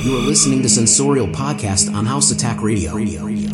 You are listening to Sensorial Podcast on House Attack Radio. is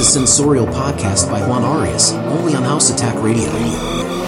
a sensorial podcast by Juan Arias, only on House Attack Radio.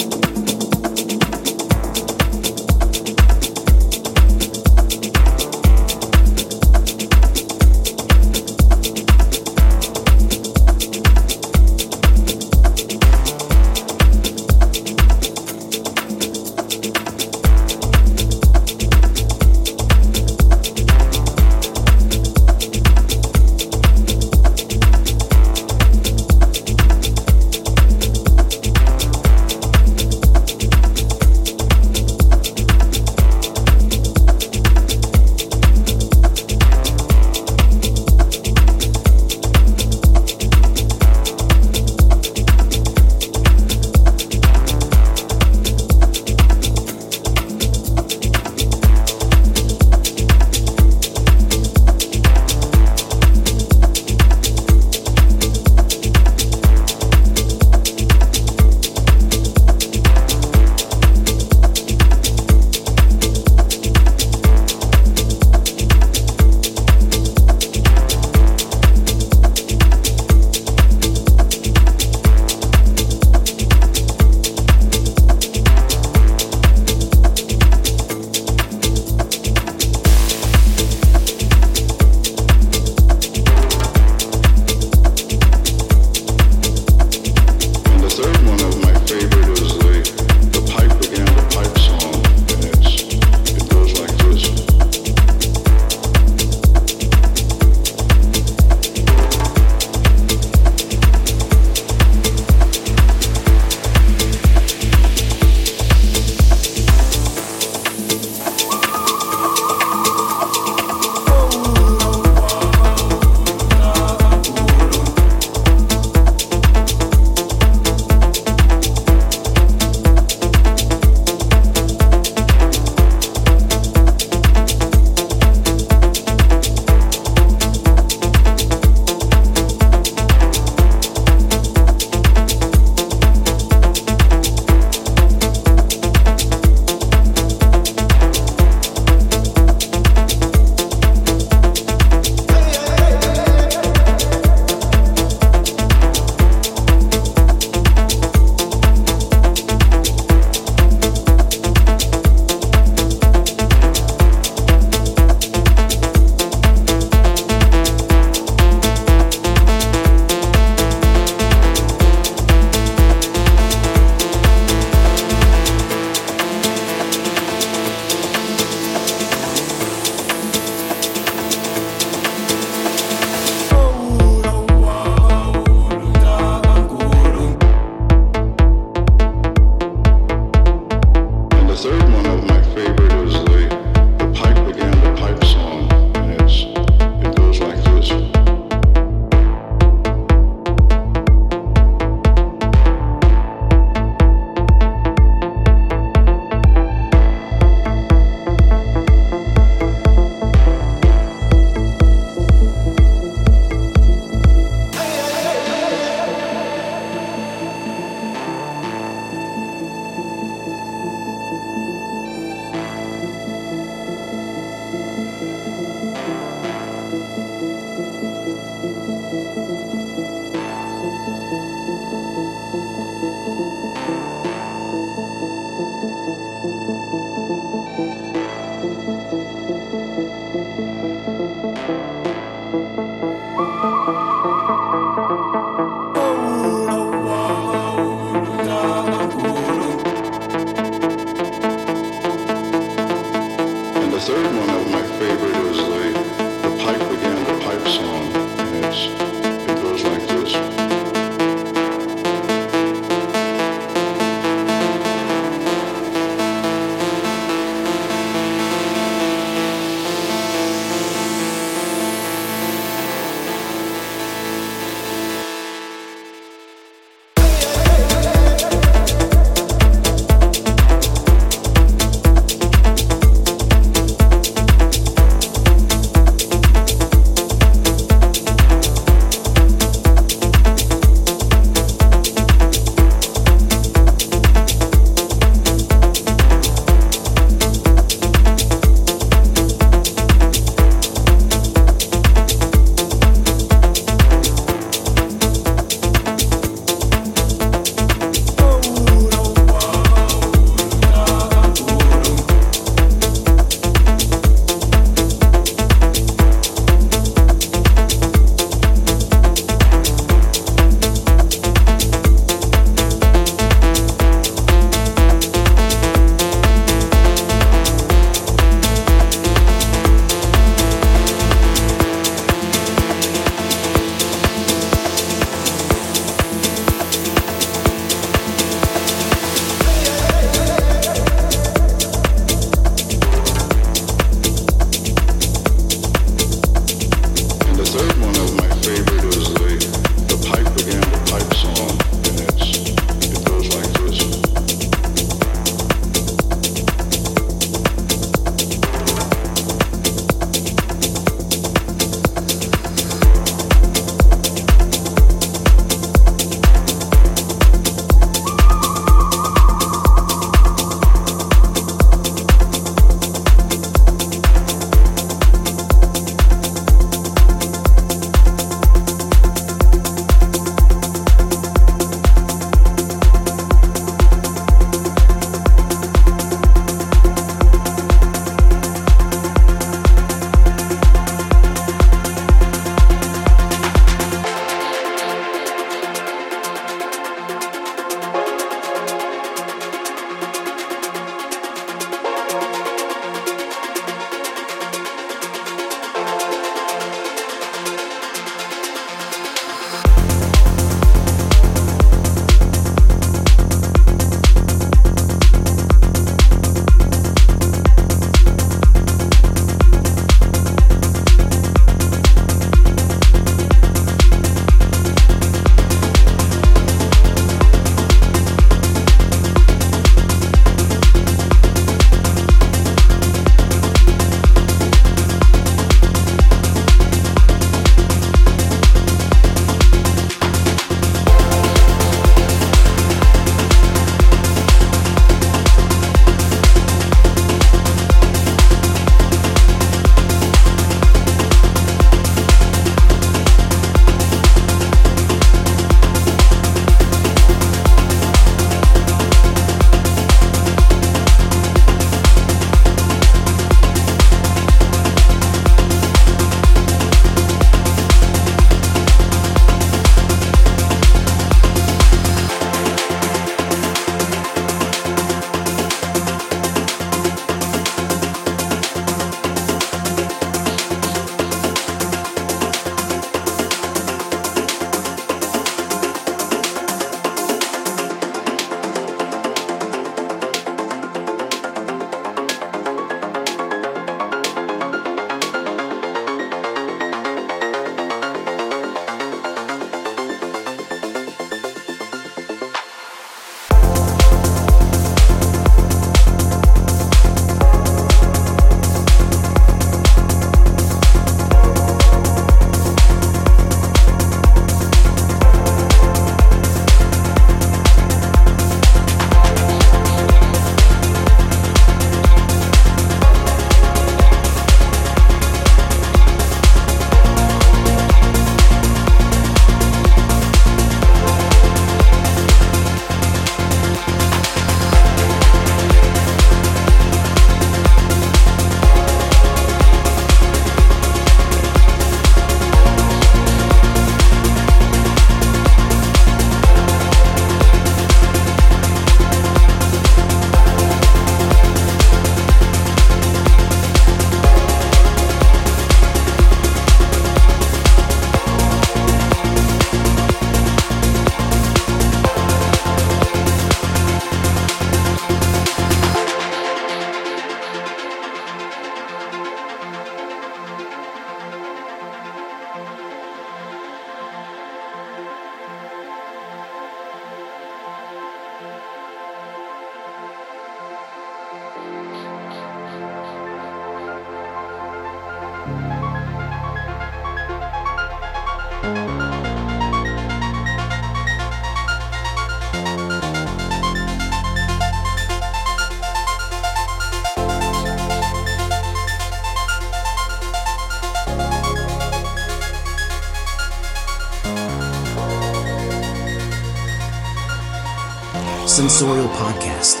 Sensorial Podcast.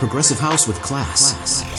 Progressive House with Class.